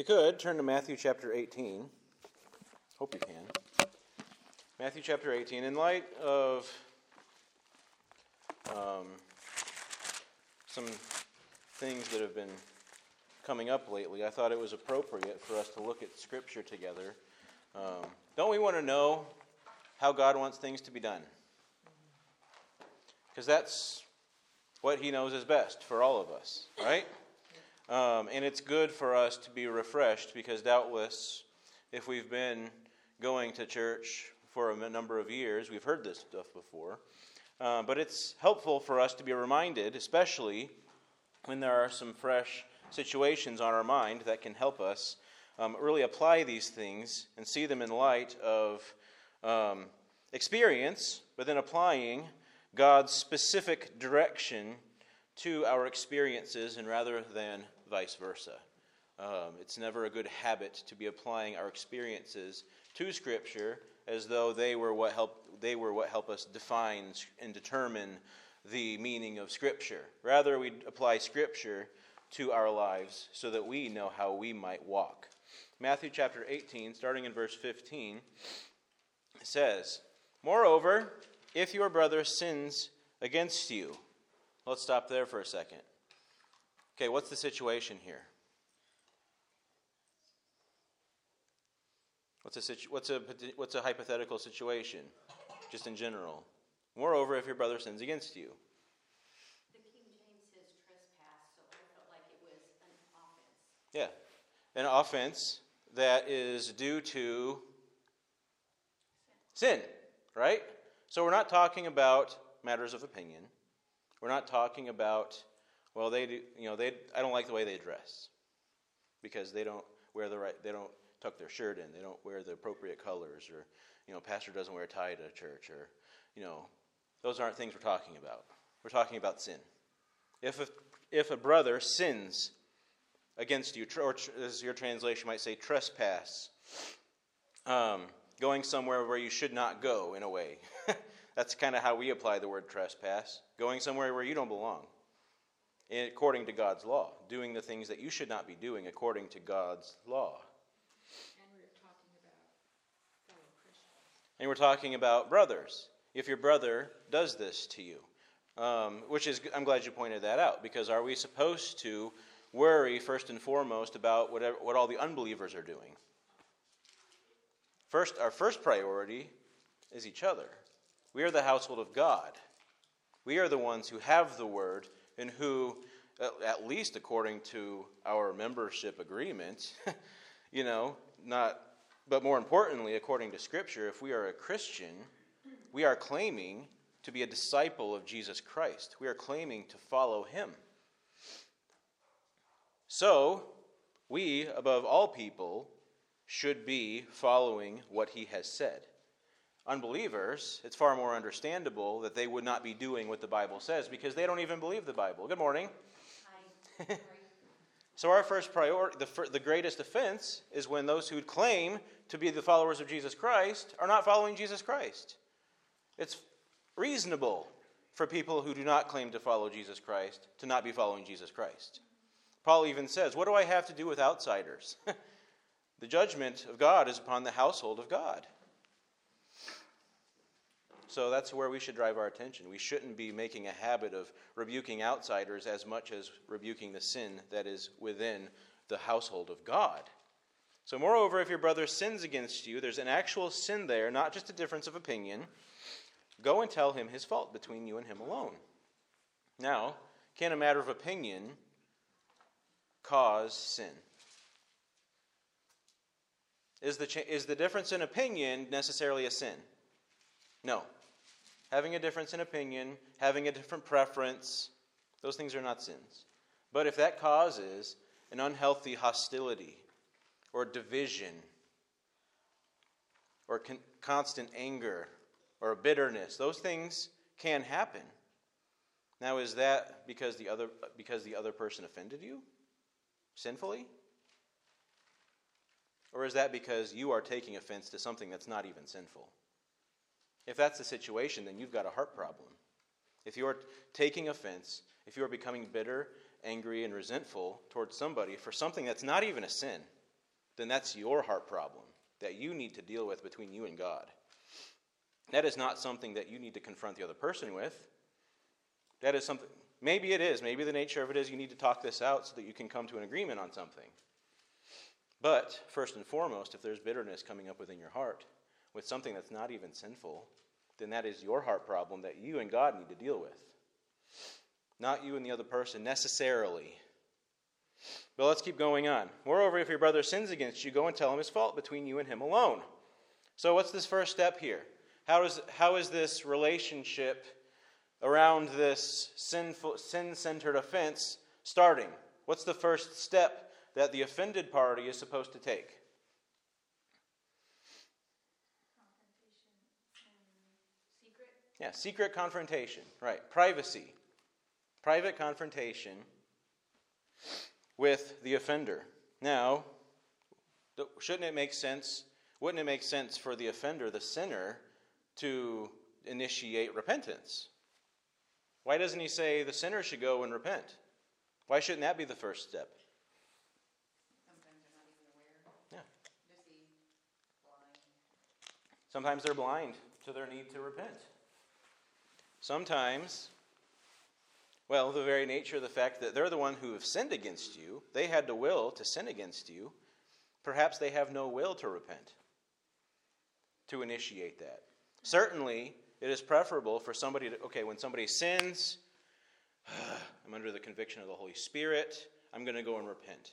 you could, turn to Matthew chapter 18. Hope you can. Matthew chapter 18. In light of um, some things that have been coming up lately, I thought it was appropriate for us to look at Scripture together. Um, don't we want to know how God wants things to be done? Because that's what He knows is best for all of us, right? Um, and it's good for us to be refreshed because doubtless, if we've been going to church for a number of years, we've heard this stuff before. Uh, but it's helpful for us to be reminded, especially when there are some fresh situations on our mind that can help us um, really apply these things and see them in light of um, experience, but then applying God's specific direction to our experiences and rather than vice versa. Um, it's never a good habit to be applying our experiences to Scripture as though they were what help they were what help us define and determine the meaning of Scripture. Rather, we apply Scripture to our lives so that we know how we might walk. Matthew chapter 18, starting in verse 15, says, Moreover, if your brother sins against you, let's stop there for a second. Okay, what's the situation here? What's a, situ- what's, a, what's a hypothetical situation, just in general? Moreover, if your brother sins against you. The King James says trespass, so I felt like it was an offense. Yeah, an offense that is due to sin, right? So we're not talking about matters of opinion. We're not talking about well, they do, you know, they, I don't like the way they dress because they don't wear the right, they don't tuck their shirt in, they don't wear the appropriate colors, or, you know, pastor doesn't wear a tie to church, or, you know, those aren't things we're talking about. We're talking about sin. If a, if a brother sins against you, or as your translation might say, trespass, um, going somewhere where you should not go, in a way. That's kind of how we apply the word trespass, going somewhere where you don't belong according to God's law, doing the things that you should not be doing according to God's law. And we're talking about fellow Christians. And we're talking about brothers. If your brother does this to you, um, which is, I'm glad you pointed that out, because are we supposed to worry first and foremost about whatever, what all the unbelievers are doing? First, our first priority is each other. We are the household of God. We are the ones who have the word and who, at least according to our membership agreement, you know, not, but more importantly, according to Scripture, if we are a Christian, we are claiming to be a disciple of Jesus Christ. We are claiming to follow him. So, we, above all people, should be following what he has said unbelievers, it's far more understandable that they would not be doing what the Bible says because they don't even believe the Bible. Good morning. so, our first priority, the, the greatest offense, is when those who claim to be the followers of Jesus Christ are not following Jesus Christ. It's reasonable for people who do not claim to follow Jesus Christ to not be following Jesus Christ. Paul even says, What do I have to do with outsiders? the judgment of God is upon the household of God. So that's where we should drive our attention. We shouldn't be making a habit of rebuking outsiders as much as rebuking the sin that is within the household of God. So, moreover, if your brother sins against you, there's an actual sin there, not just a difference of opinion. Go and tell him his fault between you and him alone. Now, can a matter of opinion cause sin? Is the, is the difference in opinion necessarily a sin? No having a difference in opinion, having a different preference, those things are not sins. But if that causes an unhealthy hostility or division or con- constant anger or bitterness, those things can happen. Now, is that because the other, because the other person offended you sinfully? Or is that because you are taking offense to something that's not even sinful? If that's the situation, then you've got a heart problem. If you're taking offense, if you are becoming bitter, angry, and resentful towards somebody for something that's not even a sin, then that's your heart problem that you need to deal with between you and God. That is not something that you need to confront the other person with. That is something, maybe it is. Maybe the nature of it is you need to talk this out so that you can come to an agreement on something. But first and foremost, if there's bitterness coming up within your heart with something that's not even sinful, then that is your heart problem that you and God need to deal with. Not you and the other person necessarily. But let's keep going on. Moreover, if your brother sins against you, go and tell him his fault between you and him alone. So, what's this first step here? How is, how is this relationship around this sinful, sin-centered offense starting? What's the first step that the offended party is supposed to take? Yeah, secret confrontation. Right. Privacy. Private confrontation with the offender. Now, shouldn't it make sense? Wouldn't it make sense for the offender, the sinner, to initiate repentance? Why doesn't he say the sinner should go and repent? Why shouldn't that be the first step? Sometimes they're. Yeah. Sometimes they're blind to their need to repent. Sometimes, well, the very nature of the fact that they're the one who have sinned against you, they had the will to sin against you. Perhaps they have no will to repent, to initiate that. Certainly, it is preferable for somebody to, okay, when somebody sins, I'm under the conviction of the Holy Spirit, I'm going to go and repent.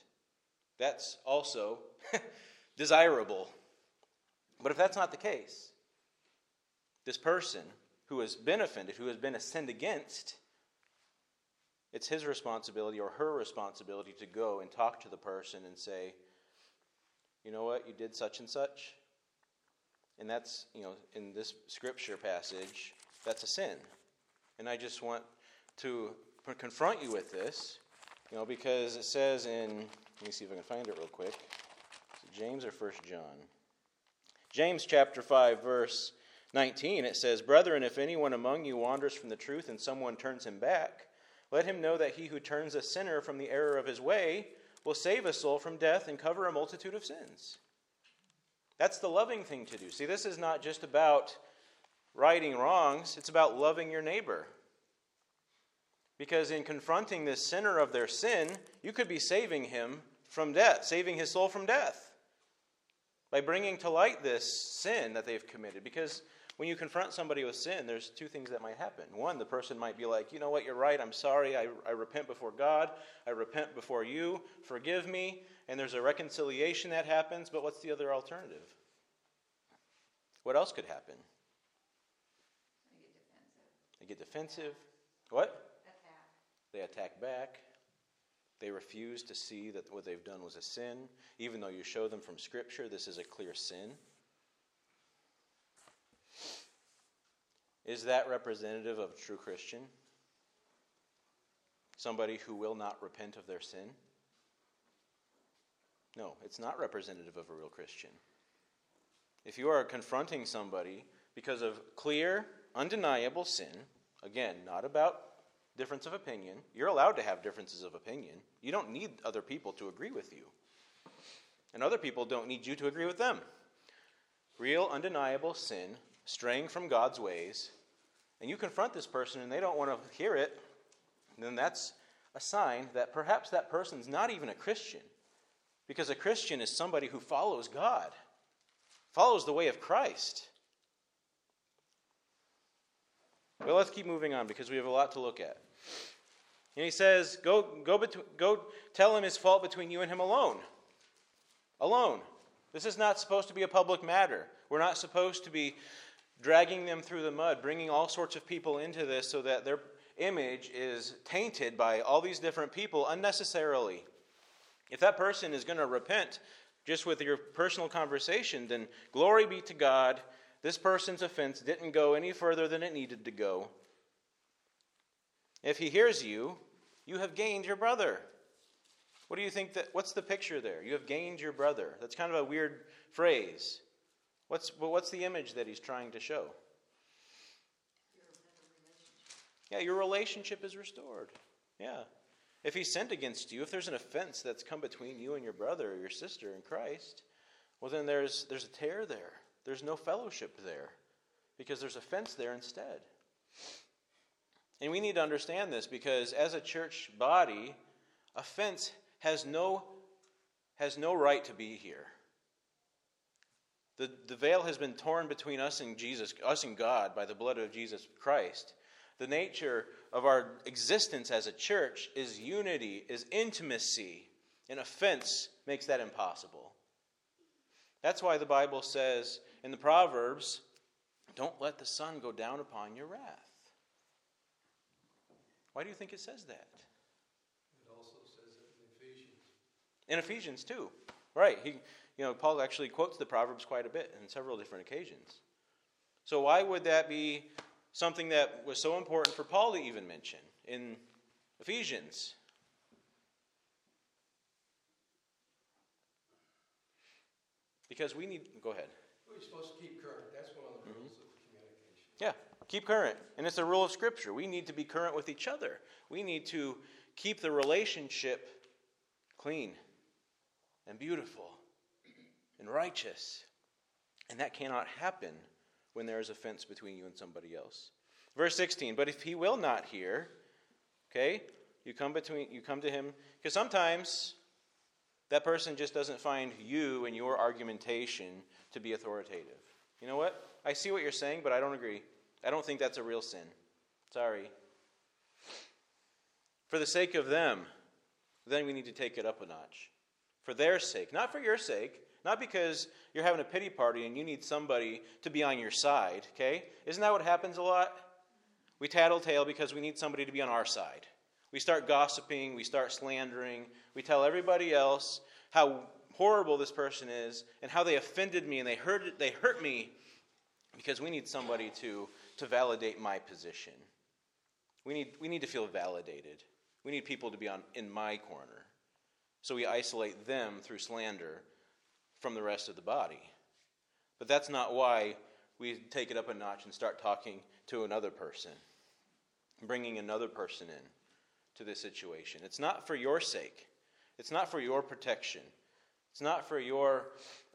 That's also desirable. But if that's not the case, this person who has been offended, who has been sinned against, it's his responsibility or her responsibility to go and talk to the person and say, you know what, you did such and such. And that's, you know, in this scripture passage, that's a sin. And I just want to confront you with this, you know, because it says in, let me see if I can find it real quick. James or First John? James chapter 5, verse 19, it says, Brethren, if anyone among you wanders from the truth and someone turns him back, let him know that he who turns a sinner from the error of his way will save a soul from death and cover a multitude of sins. That's the loving thing to do. See, this is not just about righting wrongs, it's about loving your neighbor. Because in confronting this sinner of their sin, you could be saving him from death, saving his soul from death by bringing to light this sin that they've committed. Because when you confront somebody with sin, there's two things that might happen. One, the person might be like, you know what, you're right, I'm sorry, I, I repent before God, I repent before you, forgive me, and there's a reconciliation that happens, but what's the other alternative? What else could happen? They get defensive. They get defensive. What? Attack. They attack back. They refuse to see that what they've done was a sin, even though you show them from Scripture this is a clear sin. Is that representative of a true Christian? Somebody who will not repent of their sin? No, it's not representative of a real Christian. If you are confronting somebody because of clear, undeniable sin, again, not about difference of opinion, you're allowed to have differences of opinion. You don't need other people to agree with you. And other people don't need you to agree with them. Real, undeniable sin, straying from God's ways, and you confront this person and they don't want to hear it, then that's a sign that perhaps that person's not even a Christian. Because a Christian is somebody who follows God, follows the way of Christ. Well, let's keep moving on because we have a lot to look at. And he says, go, go, between, go tell him his fault between you and him alone. Alone. This is not supposed to be a public matter. We're not supposed to be dragging them through the mud, bringing all sorts of people into this so that their image is tainted by all these different people unnecessarily. If that person is going to repent just with your personal conversation, then glory be to God. This person's offense didn't go any further than it needed to go. If he hears you, you have gained your brother. What do you think that what's the picture there? You have gained your brother. That's kind of a weird phrase. What's well, what's the image that he's trying to show? Yeah, your relationship is restored. Yeah. If he sinned against you, if there's an offense that's come between you and your brother or your sister in Christ, well, then there's, there's a tear there. There's no fellowship there because there's offense there instead. And we need to understand this because as a church body, offense has no, has no right to be here. The, the veil has been torn between us and Jesus, us and God by the blood of Jesus Christ. The nature of our existence as a church is unity, is intimacy, and offense makes that impossible. That's why the Bible says in the Proverbs, don't let the sun go down upon your wrath. Why do you think it says that? It also says it in Ephesians. In Ephesians too. Right. He you know, Paul actually quotes the Proverbs quite a bit in several different occasions. So why would that be something that was so important for Paul to even mention in Ephesians? Because we need go ahead. We're supposed to keep current. That's one of the rules of communication. Yeah, keep current. And it's a rule of Scripture. We need to be current with each other. We need to keep the relationship clean and beautiful and righteous. And that cannot happen when there is offense between you and somebody else. Verse 16, but if he will not hear, okay, you come between you come to him because sometimes that person just doesn't find you and your argumentation to be authoritative. You know what? I see what you're saying, but I don't agree. I don't think that's a real sin. Sorry. For the sake of them, then we need to take it up a notch. For their sake, not for your sake, not because you're having a pity party and you need somebody to be on your side, okay? Isn't that what happens a lot? We tattletale because we need somebody to be on our side. We start gossiping, we start slandering, we tell everybody else how horrible this person is and how they offended me and they hurt, they hurt me because we need somebody to, to validate my position. We need, we need to feel validated. We need people to be on, in my corner. So we isolate them through slander from the rest of the body. But that's not why we take it up a notch and start talking to another person, bringing another person in to this situation. It's not for your sake, it's not for your protection, it's not for your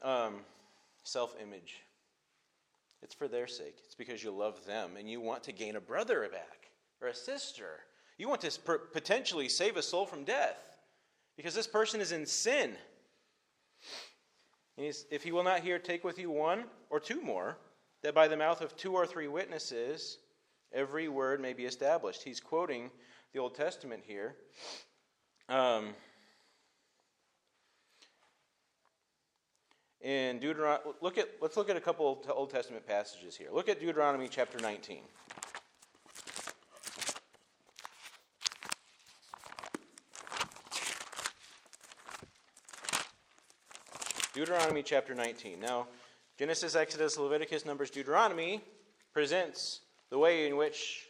um, self image. It's for their sake. It's because you love them and you want to gain a brother back or a sister. You want to potentially save a soul from death because this person is in sin. If he will not hear, take with you one or two more, that by the mouth of two or three witnesses every word may be established. He's quoting the Old Testament here. Um, in Deuteronomy, look at, let's look at a couple Old Testament passages here. Look at Deuteronomy chapter 19. Deuteronomy chapter 19. Now, Genesis, Exodus, Leviticus, Numbers, Deuteronomy presents the way in which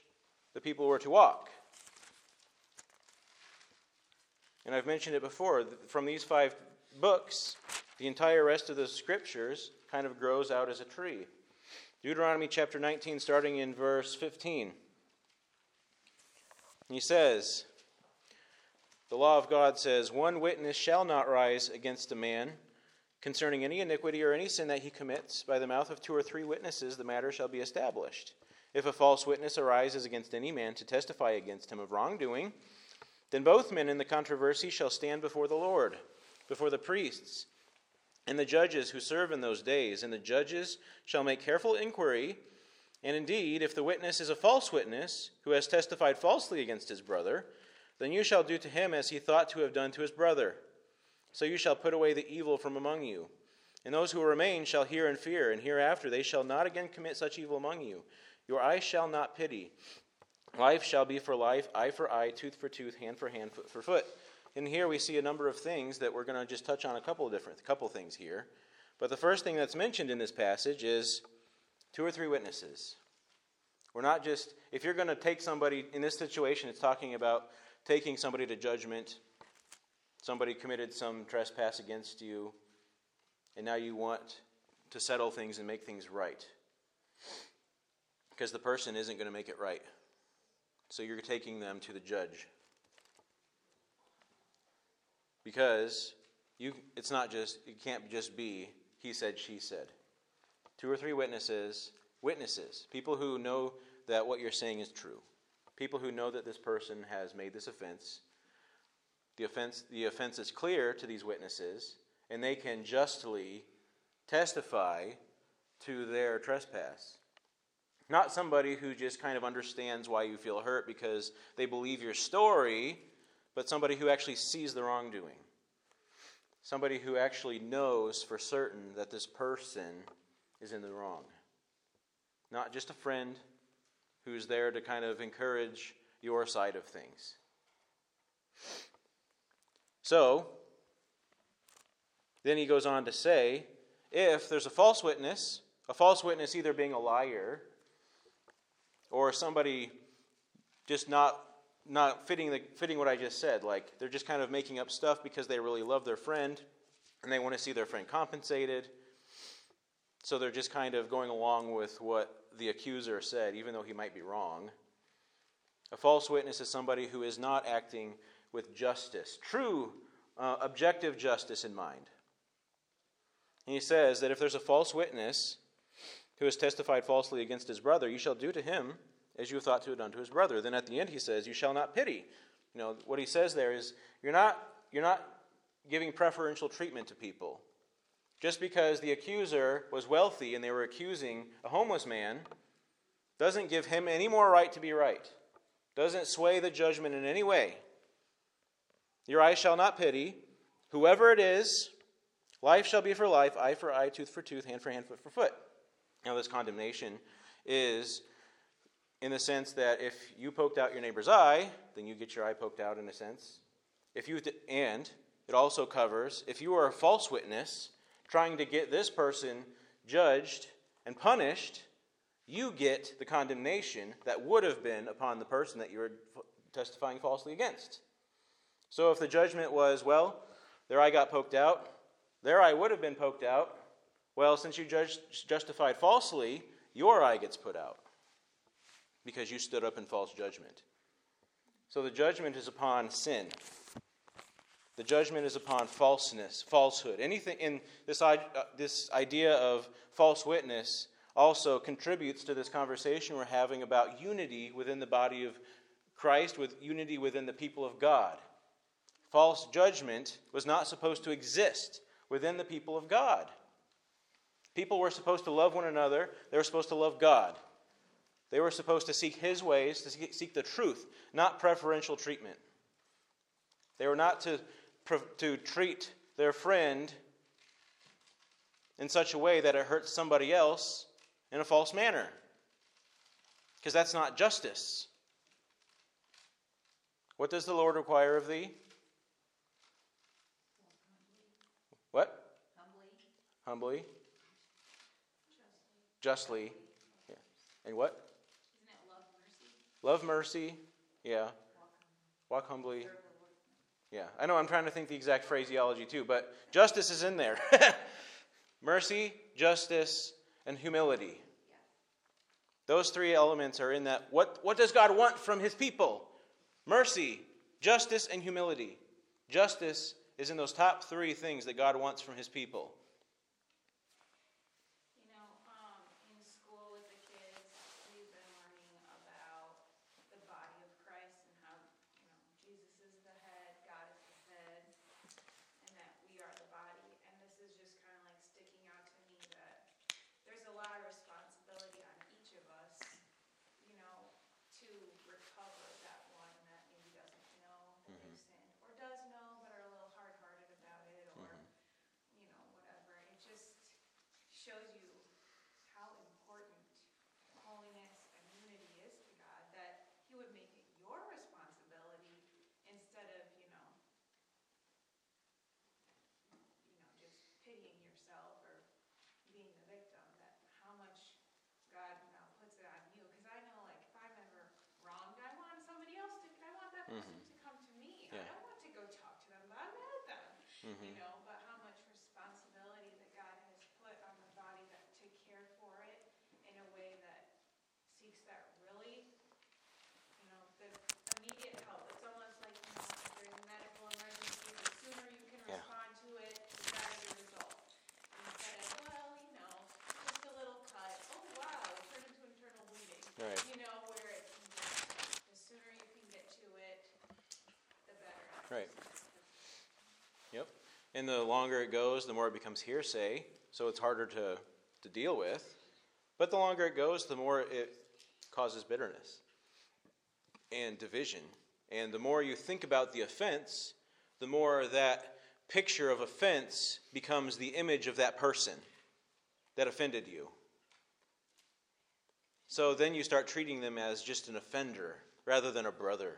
the people were to walk. And I've mentioned it before. From these five books, the entire rest of the scriptures kind of grows out as a tree. Deuteronomy chapter 19, starting in verse 15. He says, The law of God says, One witness shall not rise against a man Concerning any iniquity or any sin that he commits, by the mouth of two or three witnesses the matter shall be established. If a false witness arises against any man to testify against him of wrongdoing, then both men in the controversy shall stand before the Lord, before the priests, and the judges who serve in those days. And the judges shall make careful inquiry. And indeed, if the witness is a false witness, who has testified falsely against his brother, then you shall do to him as he thought to have done to his brother. So you shall put away the evil from among you. And those who remain shall hear and fear, and hereafter they shall not again commit such evil among you. Your eye shall not pity. Life shall be for life, eye for eye, tooth for tooth, hand for hand, foot for foot. And here we see a number of things that we're going to just touch on a couple of different couple things here. But the first thing that's mentioned in this passage is two or three witnesses. We're not just if you're going to take somebody in this situation, it's talking about taking somebody to judgment somebody committed some trespass against you, and now you want to settle things and make things right. Because the person isn't going to make it right. So you're taking them to the judge. Because you, it's not just, it can't just be he said, she said. Two or three witnesses, witnesses, people who know that what you're saying is true, people who know that this person has made this offense. The offense, the offense is clear to these witnesses, and they can justly testify to their trespass. Not somebody who just kind of understands why you feel hurt because they believe your story, but somebody who actually sees the wrongdoing. Somebody who actually knows for certain that this person is in the wrong. Not just a friend who's there to kind of encourage your side of things. So, then he goes on to say if there's a false witness, a false witness either being a liar or somebody just not not fitting the fitting what I just said, like they're just kind of making up stuff because they really love their friend and they want to see their friend compensated. So they're just kind of going along with what the accuser said, even though he might be wrong. A false witness is somebody who is not acting with justice, true uh, objective justice in mind. He says that if there's a false witness who has testified falsely against his brother, you shall do to him as you have thought to have done to his brother. Then at the end he says, You shall not pity. You know, what he says there is you're not you're not giving preferential treatment to people. Just because the accuser was wealthy and they were accusing a homeless man doesn't give him any more right to be right. Doesn't sway the judgment in any way. Your eye shall not pity. Whoever it is, life shall be for life, eye for eye, tooth for tooth, hand for hand, foot for foot. Now, this condemnation is in the sense that if you poked out your neighbor's eye, then you get your eye poked out in a sense. If you and it also covers if you are a false witness trying to get this person judged and punished, you get the condemnation that would have been upon the person that you were testifying falsely against. So if the judgment was, well, their eye got poked out, their eye would have been poked out, well, since you judged, justified falsely, your eye gets put out because you stood up in false judgment. So the judgment is upon sin. The judgment is upon falseness, falsehood. Anything in this, uh, this idea of false witness also contributes to this conversation we're having about unity within the body of Christ, with unity within the people of God. False judgment was not supposed to exist within the people of God. People were supposed to love one another, they were supposed to love God. They were supposed to seek His ways, to seek the truth, not preferential treatment. They were not to, to treat their friend in such a way that it hurts somebody else in a false manner. Because that's not justice. What does the Lord require of thee? What? Humbly. Humbly. Justly. Yeah. And what? Isn't it love mercy? Love mercy. Yeah. Walk humbly. Yeah. I know I'm trying to think the exact phraseology too, but justice is in there. mercy, justice, and humility. Those three elements are in that. What, what does God want from his people? Mercy, justice, and humility. Justice is in those top three things that God wants from his people. You know, um, in school with the kids, we've been learning about the body of Christ and how, you know, Jesus is the head, God is the head, and that we are the body. And this is just kind of like sticking out to me that there's a lot of responsibility on each of us, you know, to recover that one that maybe doesn't know that they've sinned, or does know but are a little hard-hearted about it, or, you know, whatever. It just shows you Right. You know, where it, the sooner you can get to it, the better. Right. Yep. And the longer it goes, the more it becomes hearsay, so it's harder to, to deal with. But the longer it goes, the more it causes bitterness and division. And the more you think about the offense, the more that picture of offense becomes the image of that person that offended you. So then you start treating them as just an offender rather than a brother.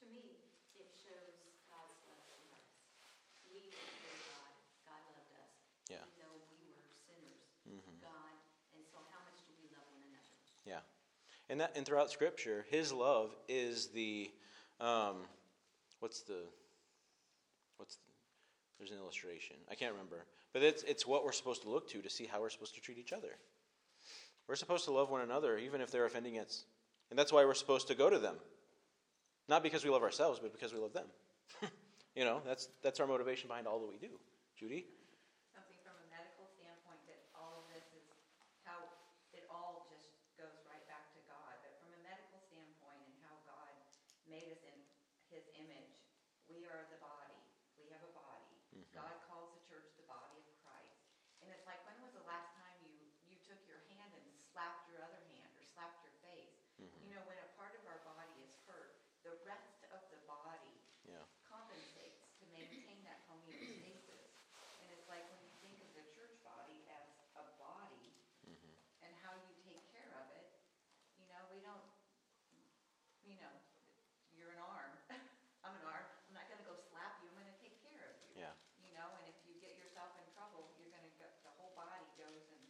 To me, it shows God's love for us. We didn't God, God loved us. Yeah. Even though we were sinners, God, and so how much do we love one another? Yeah, and that and throughout Scripture, His love is the um, what's the what's the, there's an illustration I can't remember, but it's it's what we're supposed to look to to see how we're supposed to treat each other. We're supposed to love one another even if they're offending us, and that's why we're supposed to go to them, not because we love ourselves, but because we love them. you know, that's that's our motivation behind all that we do. Judy. something from a medical standpoint, that all of this is how it all just goes right back to God. But from a medical standpoint and how God made us in his image, we are the body. We have a body. God calls the church the body of Christ. And it's like, when was the last time you, you took your hand and slapped your other hand or slapped your face? You know, when a part of our body is hurt, the rest of the body Yeah. compensates to maintain that homeostasis. And it's like when you think of the church body as a body and how you take care of it, you know, we don't, you know, you're an arm, I'm an arm, I'm not gonna go slap you, I'm gonna take care of you. Yeah. You know, and if you get yourself in trouble, you're gonna go, the whole body goes and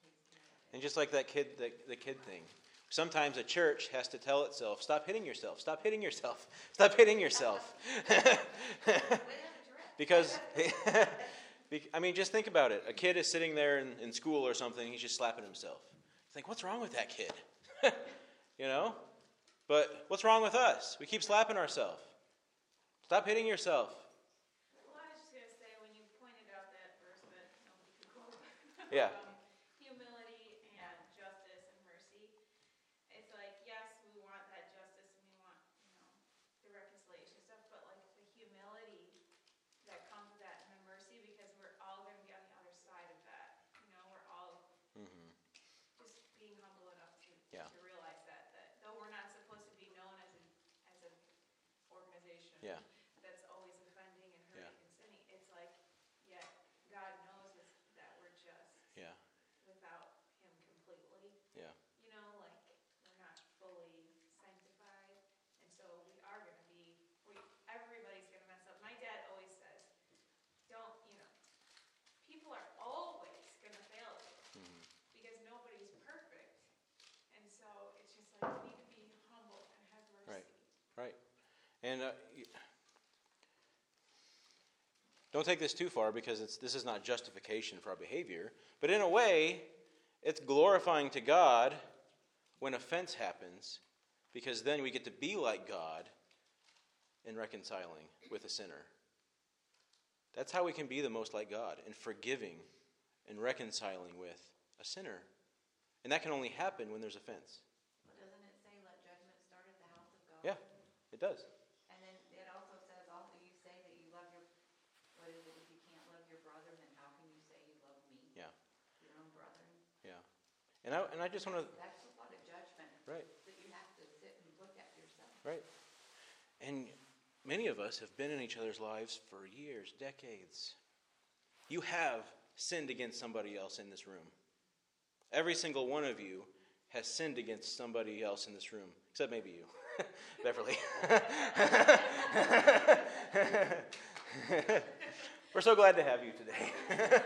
takes care of it. And just like that kid, the, the kid thing, sometimes a church has to tell itself, "Stop hitting yourself! Stop hitting yourself! Stop hitting yourself!" Way down the direct. because, I mean, just think about it. A kid is sitting there in, in school or something; he's just slapping himself. You think, "What's wrong with that kid?" you know. But what's wrong with us? We keep slapping ourselves. Stop hitting yourself. Well, I was just gonna say, when you pointed out that verse that nobody could quote. Yeah. um, Humility and justice and mercy. It's like, yes, we want that justice and we want, you know, the reconciliation stuff, but like the humility that comes with that and the mercy, because we're all gonna be on the other side of that. You know, we're all just being humble enough to, Yeah. to realize that, that though we're not supposed to be known as an, as an organization Yeah. that's always offending and Yeah. hurting and sinning, it's like, yet God knows us, that we're just Yeah. without Him completely. Yeah. You know, like, we're not fully sanctified, and so we are gonna be, we, everybody's gonna mess up. My dad always says, don't, you know, people are always gonna fail you, because nobody's perfect. And so it's just like, we need to be humble and have mercy. Right. Right. And uh, don't take this too far because it's, this is not justification for our behavior. But in a way, it's glorifying to God when offense happens because then we get to be like God in reconciling with a sinner. That's how we can be the most like God in forgiving and reconciling with a sinner. And that can only happen when there's offense. Doesn't it say, let judgment start at the house of God? Yeah, it does. And then it also says, also you say that you love your, what is it, if you can't love your brother, then how can you say you love me? Yeah. Your own brother. Yeah. And I, and I just want to, That's a lot of judgment right, that you have to sit and look at yourself. right. And many of us have been in each other's lives for years, decades. You have sinned against somebody else in this room. Every single one of you has sinned against somebody else in this room, except maybe you, Beverly. We're so glad to have you today.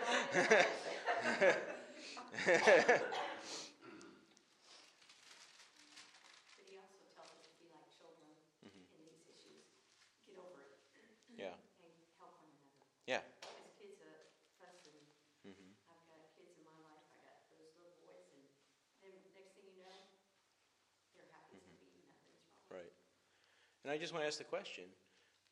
But he also tells us to be like children in these issues. Get over it Yeah, and help one another. yeah, As kids, uh, fuss and I've got kids in my life, I got those little boys and then next thing you know, they're happy as can be, nothing's wrong. right. And I just want to ask the question.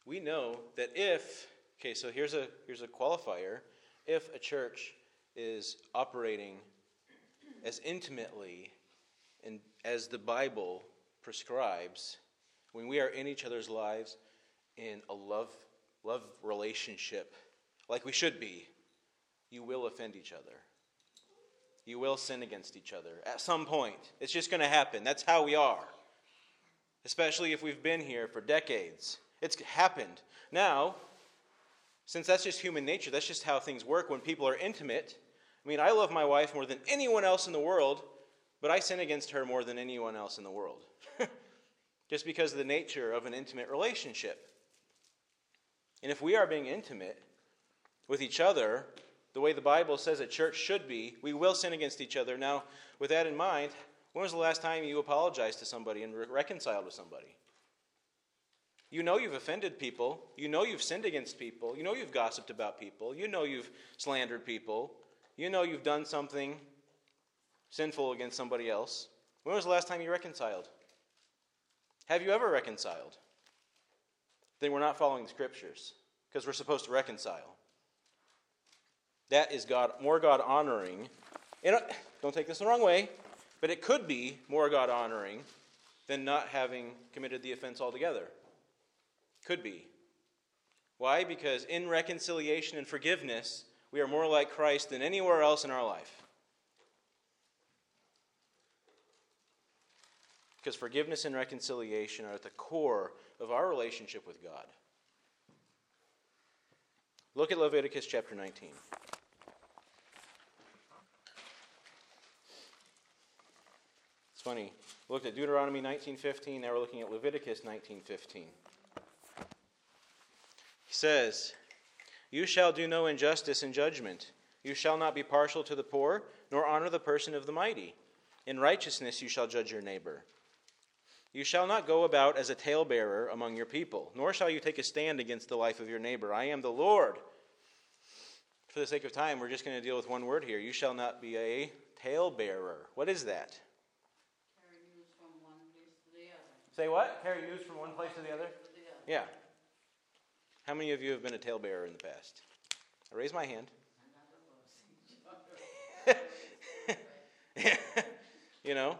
We know that if, okay, so here's a here's a qualifier. If a church is operating as intimately and as the Bible prescribes, when we are in each other's lives in a love love relationship like we should be, you will offend each other. You will sin against each other at some point. It's just going to happen. That's how we are. Especially if we've been here for decades. It's happened. Now, since that's just human nature, that's just how things work when people are intimate. I mean, I love my wife more than anyone else in the world, but I sin against her more than anyone else in the world. just because of the nature of an intimate relationship. And if we are being intimate with each other, the way the Bible says a church should be, we will sin against each other. Now, with that in mind, when was the last time you apologized to somebody and re- reconciled with somebody? You know you've offended people. You know you've sinned against people. You know you've gossiped about people. You know you've slandered people. You know you've done something sinful against somebody else. When was the last time you reconciled? Have you ever reconciled? Then we're not following the scriptures because we're supposed to reconcile. That is God more God honoring. And don't take this the wrong way, but it could be more God honoring than not having committed the offense altogether. Could be. Why? Because in reconciliation and forgiveness, we are more like Christ than anywhere else in our life. Because forgiveness and reconciliation are at the core of our relationship with God. Look at Leviticus chapter 19. Funny. We looked at Deuteronomy 19:15, now we're looking at Leviticus 19:15. He says, "You shall do no injustice in judgment. You shall not be partial to the poor, nor honor the person of the mighty. In righteousness you shall judge your neighbor." You shall not go about as a talebearer among your people, nor shall you take a stand against the life of your neighbor. I am the Lord. For the sake of time, we're just going to deal with one word here. You shall not be a talebearer. What is that? Carry news from one place to the other. Say what? Carry news from one place to the other? Yeah. How many of you have been a talebearer in the past? I raise my hand. you know?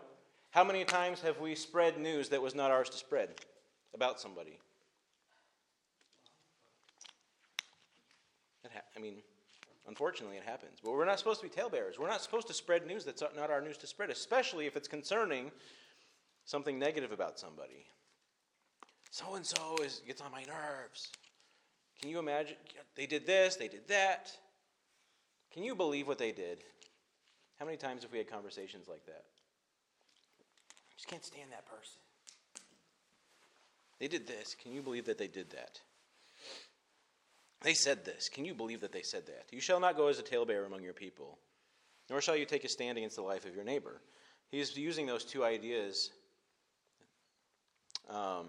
How many times have we spread news that was not ours to spread about somebody? Ha- I mean, unfortunately, it happens. But we're not supposed to be talebearers. We're not supposed to spread news that's not our news to spread, especially if it's concerning something negative about somebody. So and so is gets on my nerves. Can you imagine? They did this, they did that. Can you believe what they did? How many times have we had conversations like that? I just can't stand that person. They did this. Can you believe that they did that? They said this. Can you believe that they said that? You shall not go as a talebearer among your people, nor shall you take a stand against the life of your neighbor. He's using those two ideas um,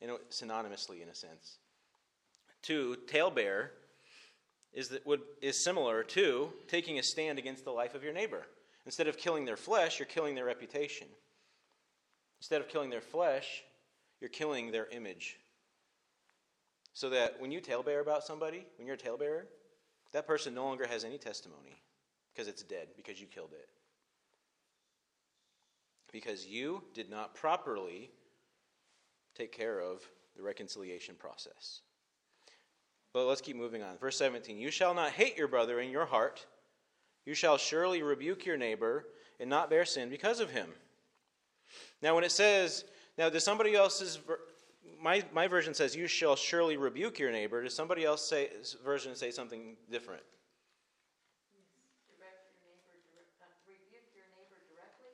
you know, synonymously, in a sense. Two, talebearer is, that would, is similar to taking a stand against the life of your neighbor. Instead of killing their flesh, you're killing their reputation. Instead of killing their flesh, you're killing their image. So that when you talebear about somebody, when you're a talebearer, that person no longer has any testimony because it's dead, because you killed it. Because you did not properly take care of the reconciliation process. But let's keep moving on. Verse 17 You shall not hate your brother in your heart. You shall surely rebuke your neighbor and not bear sin because of him. Now, when it says, now, does somebody else's, my, my version says, you shall surely rebuke your neighbor. Does somebody else's version say something different? Direct your neighbor, direct, uh, rebuke your neighbor directly,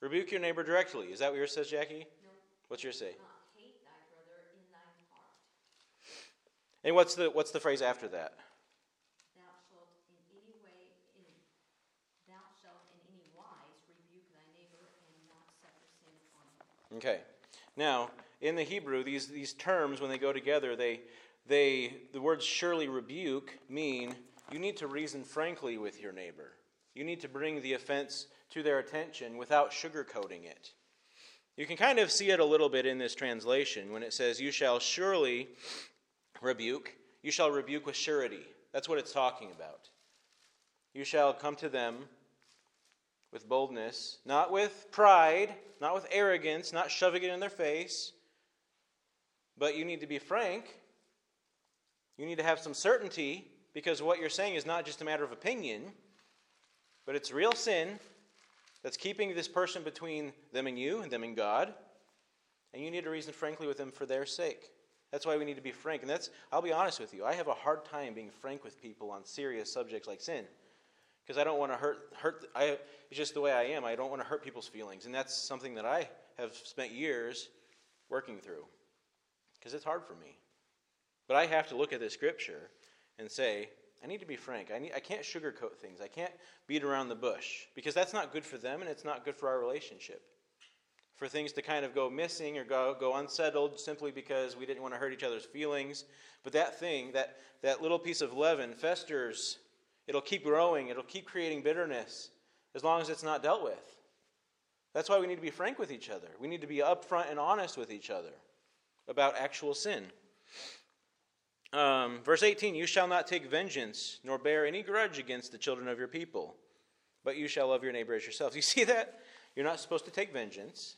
Rebuke your neighbor directly. Is that what yours says, Jackie? No. What's yours say? not hate thy brother in thine heart. And what's the, what's the phrase after that? Thou shalt in any way, in, thou shalt in any wise rebuke thy neighbor and not suffer sin upon him. Okay. Now, in the Hebrew, these, these terms, when they go together, they, they, the words surely rebuke mean you need to reason frankly with your neighbor. You need to bring the offense to their attention without sugarcoating it. You can kind of see it a little bit in this translation when it says, You shall surely rebuke. You shall rebuke with surety. That's what it's talking about. You shall come to them with boldness, not with pride, not with arrogance, not shoving it in their face, but you need to be frank. You need to have some certainty because what you're saying is not just a matter of opinion, but it's real sin that's keeping this person between them and you and them and God. And you need to reason frankly with them for their sake. That's why we need to be frank. And that's, I'll be honest with you, I have a hard time being frank with people on serious subjects like sin. Because I don't want to hurt, hurt I, it's just the way I am. I don't want to hurt people's feelings. And that's something that I have spent years working through. Because it's hard for me. But I have to look at this scripture and say, I need to be frank. I, need, I can't sugarcoat things. I can't beat around the bush. Because that's not good for them and it's not good for our relationship for things to kind of go missing or go, go unsettled simply because we didn't want to hurt each other's feelings. But that thing, that, that little piece of leaven, festers. It'll keep growing, it'll keep creating bitterness as long as it's not dealt with. That's why we need to be frank with each other. We need to be upfront and honest with each other about actual sin. Um, verse 18 You shall not take vengeance, nor bear any grudge against the children of your people, but you shall love your neighbor as yourself. You see that? You're not supposed to take vengeance.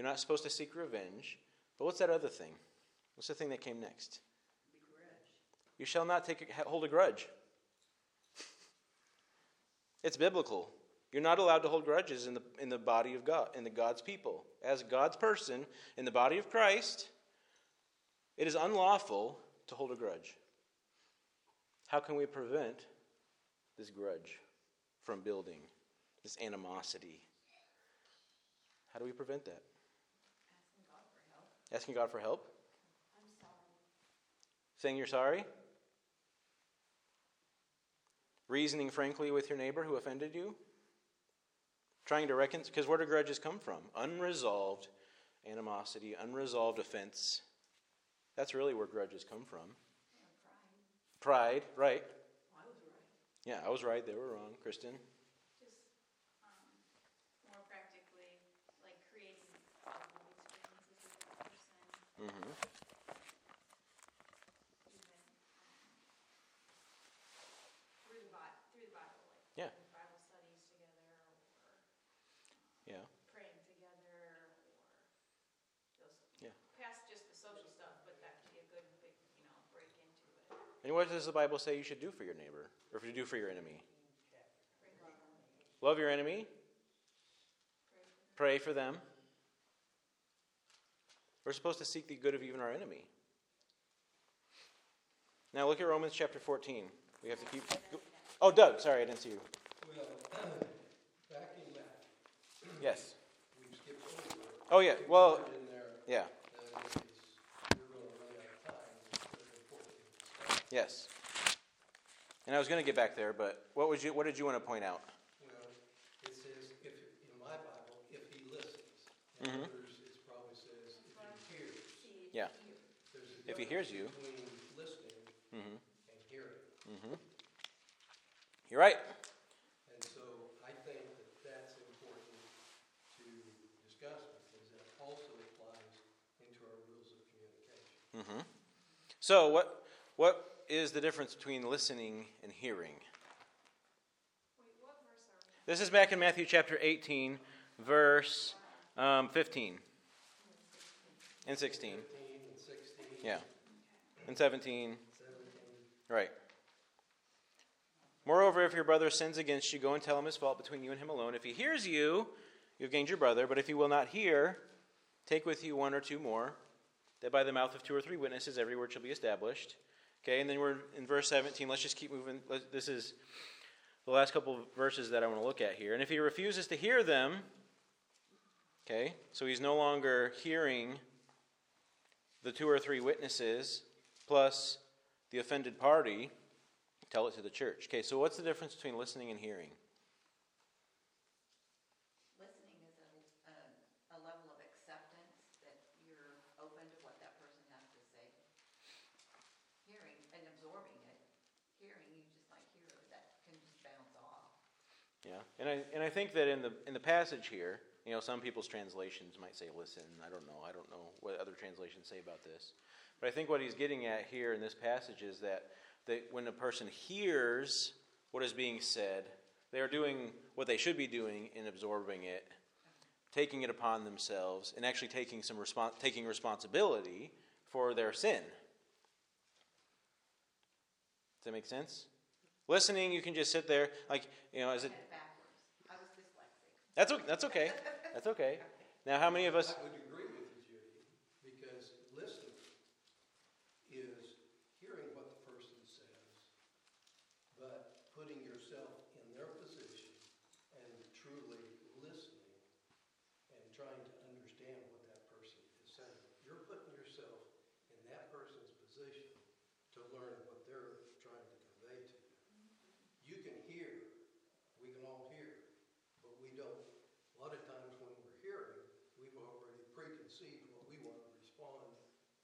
You're not supposed to seek revenge. But what's that other thing? What's the thing that came next? You shall not take a, hold a grudge. It's biblical. You're not allowed to hold grudges in the, in the body of God, in the God's people. As God's person in the body of Christ, it is unlawful to hold a grudge. How can we prevent this grudge from building, this animosity? How do we prevent that? Asking God for help? I'm sorry. Saying you're sorry? Reasoning frankly with your neighbor who offended you? Trying to reconcile? Because where do grudges come from? Unresolved animosity, unresolved offense. That's really where grudges come from. Pride, right. I was right. Yeah, I was right. They were wrong. Kristen? Just, um, more practically, like creating positive experiences with the person, Mm-hmm. even, through the Bi- through the Bible, like. Yeah. having Bible studies together, or Yeah. praying together, or those, Yeah. past just the social stuff, but that could be a good, big, you know, break into it. And what does the Bible say you should do for your neighbor? Or if you do for your enemy? Pray for Love your enemy. pray for them. Pray for them. We're supposed to seek the good of even our enemy. Now look at Romans chapter 14. We have to keep. Oh, Doug, sorry, I didn't see you. Well, backing back, Yes. we skipped over. Oh, yeah. Well, In yeah. is we're gonna run out of time, it's very important to discuss. Yes. And I was going to get back there, but what would you? What did you want to point out? Well, it says, if, in my Bible, if he listens. In mm-hmm Mhm. others, it probably says, if he hears. See, Yeah. There's a If he hears you. Between listening Mm-hmm. and hearing. Mm-hmm. You're right. And so I think that that's important to discuss because that also applies into our rules of communication. Mm-hmm. So what? What is the difference between listening and hearing? Wait, what verse are we? This is back in Matthew chapter 18, verse um, 15 and 16. 15 and 16. Yeah. And 17. 17. Right. Moreover, if your brother sins against you, go and tell him his fault between you and him alone. If he hears you, you've gained your brother. But if he will not hear, take with you one or two more, that by the mouth of two or three witnesses every word shall be established. Okay, and then we're in verse 17. Let's just keep moving. This is the last couple of verses that I want to look at here. And if he refuses to hear them, okay, so he's no longer hearing the two or three witnesses plus the offended party, tell it to the church. Okay, so what's the difference between listening and hearing? Listening is a, a, a level of acceptance that you're open to what that person has to say. Hearing and absorbing it, hearing, you just like hear it, that can just bounce off. Yeah, and I and I think that in the in the passage here, you know, some people's translations might say listen. I don't know. I don't know what other translations say about this, but I think what he's getting at here in this passage is that that when a person hears what is being said, they are doing what they should be doing in absorbing it, taking it upon themselves, and actually taking some respons- taking responsibility for their sin. Does that make sense? Listening, you can just sit there, like, you know, is it. Said it backwards. I was dyslexic. That's, that's okay. That's okay. Now, how many of us. I would agree with you, Judy, because listening is hearing what the person says, but putting yourself in their position and truly listening and trying to understand what that person is saying. You're putting yourself in that person's position to learn what they're trying to convey to you. You can hear, we can all hear, but we don't, a lot of times when we're hearing, we've already preconceived what we want to respond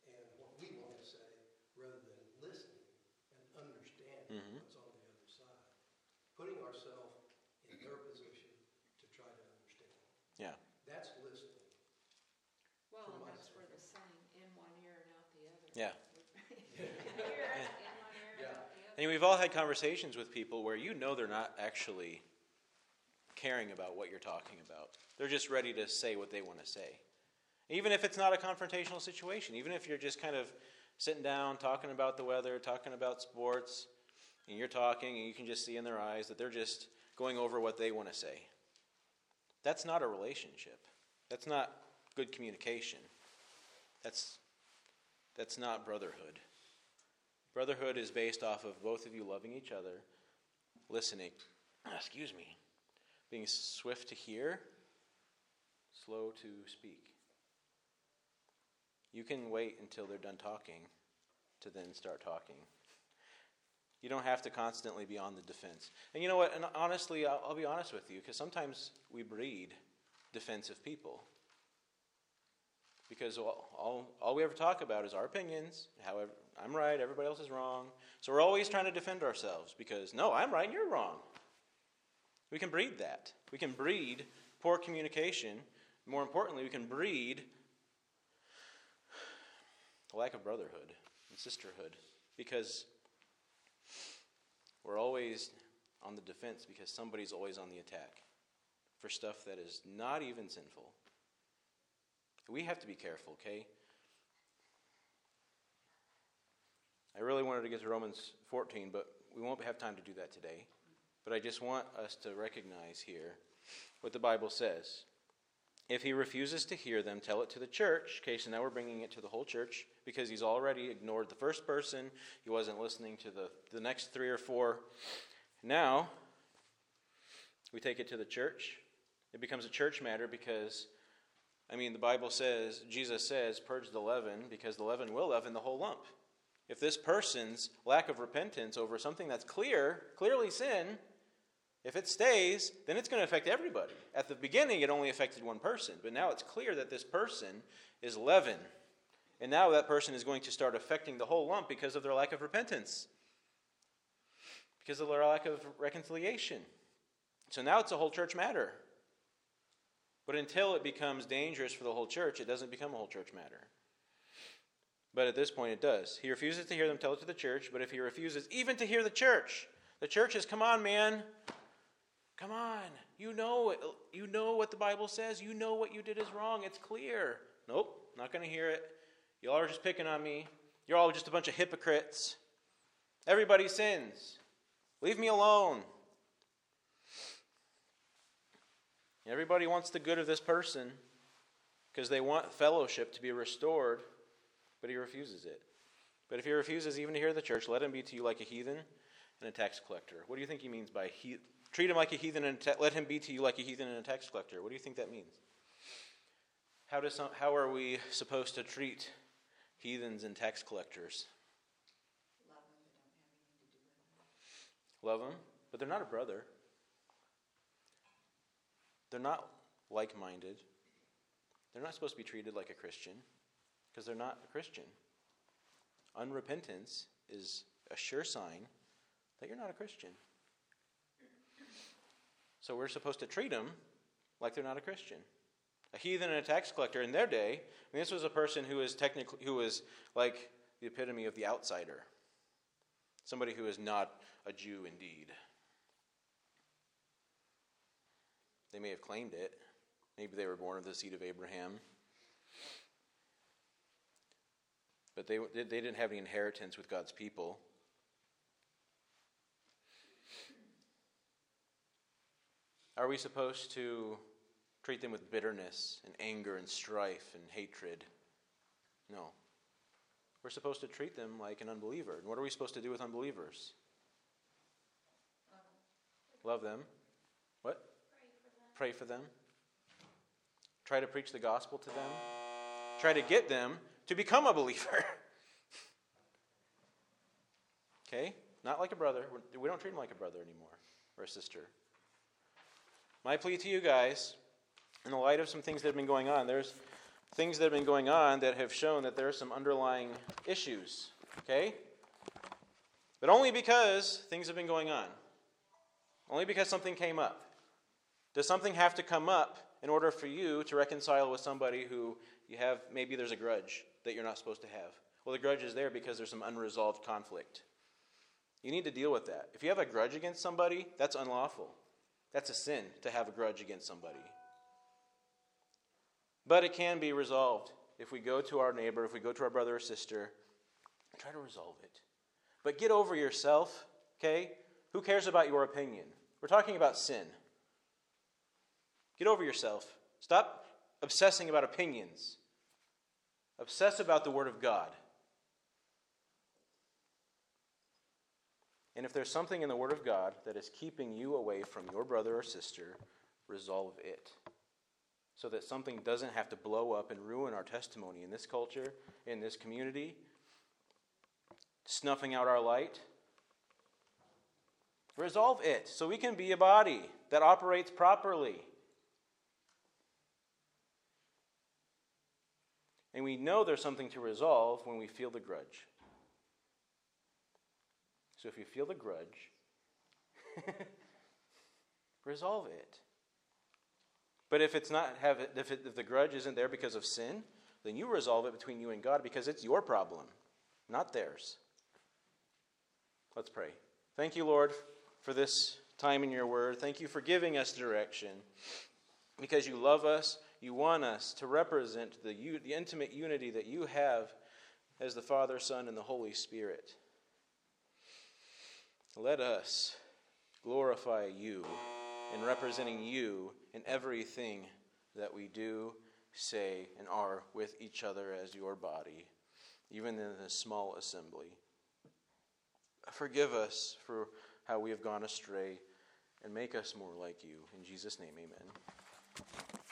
and what we want to say, rather than listening and understanding Mhm. what's on the other side. Putting ourselves in their position to try to understand. Yeah. That's listening. Well, From and my that's where the saying, in one ear and out the other. Yeah. In one ear and Yeah. out the other. And we've all had conversations with people where you know they're not actually caring about what you're talking about. They're just ready to say what they want to say. Even if it's not a confrontational situation, even if you're just kind of sitting down, talking about the weather, talking about sports, and you're talking, and you can just see in their eyes that they're just going over what they want to say. That's not a relationship. That's not good communication. That's, that's not brotherhood. Brotherhood is based off of both of you loving each other, listening, excuse me, being swift to hear, slow to speak. You can wait until they're done talking to then start talking. You don't have to constantly be on the defense. And you know what? And honestly, I'll, I'll be honest with you, because sometimes we breed defensive people. Because all, all, all we ever talk about is our opinions, however, I'm right, everybody else is wrong. So we're always trying to defend ourselves because, no, I'm right and you're wrong. We can breed that. We can breed poor communication. More importantly, we can breed a lack of brotherhood and sisterhood because we're always on the defense because somebody's always on the attack for stuff that is not even sinful. We have to be careful, okay? I really wanted to get to Romans 14, but we won't have time to do that today. But I just want us to recognize here what the Bible says. If he refuses to hear them, tell it to the church. Okay, so now we're bringing it to the whole church because he's already ignored the first person. He wasn't listening to the, the next three or four. Now, we take it to the church. It becomes a church matter because, I mean, the Bible says, Jesus says, purge the leaven because the leaven will leaven the whole lump. If this person's lack of repentance over something that's clear, clearly sin, if it stays, then it's going to affect everybody. At the beginning, it only affected one person, but now it's clear that this person is leaven. And now that person is going to start affecting the whole lump because of their lack of repentance, because of their lack of reconciliation. So now it's a whole church matter. But until it becomes dangerous for the whole church, it doesn't become a whole church matter. But at this point, it does. He refuses to hear them, tell it to the church. But if he refuses even to hear the church, the church is, come on, man. Come on. You know, you know what the Bible says. You know what you did is wrong. It's clear. Nope, not going to hear it. Y'all are just picking on me. You're all just a bunch of hypocrites. Everybody sins. Leave me alone. Everybody wants the good of this person because they want fellowship to be restored, but he refuses it. But if he refuses even to hear the church, let him be to you like a heathen and a tax collector. What do you think he means by he, treat him like a heathen and ta- let him be to you like a heathen and a tax collector? What do you think that means? How, does some, how are we supposed to treat heathens and tax collectors? Love them. Love them, but they're not a brother. They're not like minded. They're not supposed to be treated like a Christian because they're not a Christian. Unrepentance is a sure sign that you're not a Christian. So we're supposed to treat them like they're not a Christian. A heathen and a tax collector in their day, I mean, this was a person who was technically who was like the epitome of the outsider. Somebody who is not a Jew indeed. They may have claimed it. Maybe they were born of the seed of Abraham. but they, they didn't have any inheritance with God's people. Are we supposed to treat them with bitterness and anger and strife and hatred? No. We're supposed to treat them like an unbeliever. And what are we supposed to do with unbelievers? Love them. What? Pray for them. Pray for them. Try to preach the gospel to them. Try to get them to become a believer. okay? Not like a brother. We don't treat him like a brother anymore or a sister. My plea to you guys, in the light of some things that have been going on, there's things that have been going on that have shown that there are some underlying issues. Okay? But only because things have been going on. Only because something came up. Does something have to come up in order for you to reconcile with somebody who you have, maybe there's a grudge that you're not supposed to have? Well, the grudge is there because there's some unresolved conflict. You need to deal with that. If you have a grudge against somebody, that's unlawful. That's a sin to have a grudge against somebody. But it can be resolved if we go to our neighbor, if we go to our brother or sister, try to resolve it. But get over yourself, okay? Who cares about your opinion? We're talking about sin. Get over yourself. Stop obsessing about opinions. Obsess about the Word of God. And if there's something in the Word of God that is keeping you away from your brother or sister, resolve it. So that something doesn't have to blow up and ruin our testimony in this culture, in this community, snuffing out our light. Resolve it so we can be a body that operates properly. And we know there's something to resolve when we feel the grudge. So if you feel the grudge, resolve it. But if it's not have it, if, it, if the grudge isn't there because of sin, then you resolve it between you and God because it's your problem, not theirs. Let's pray. Thank you, Lord, for this time in your word. Thank you for giving us direction. Because you love us, you want us to represent the, the intimate unity that you have as the Father, Son, and the Holy Spirit. Let us glorify you in representing you in everything that we do, say, and are with each other as your body, even in this small assembly. Forgive us for how we have gone astray and make us more like you. In Jesus' name, amen.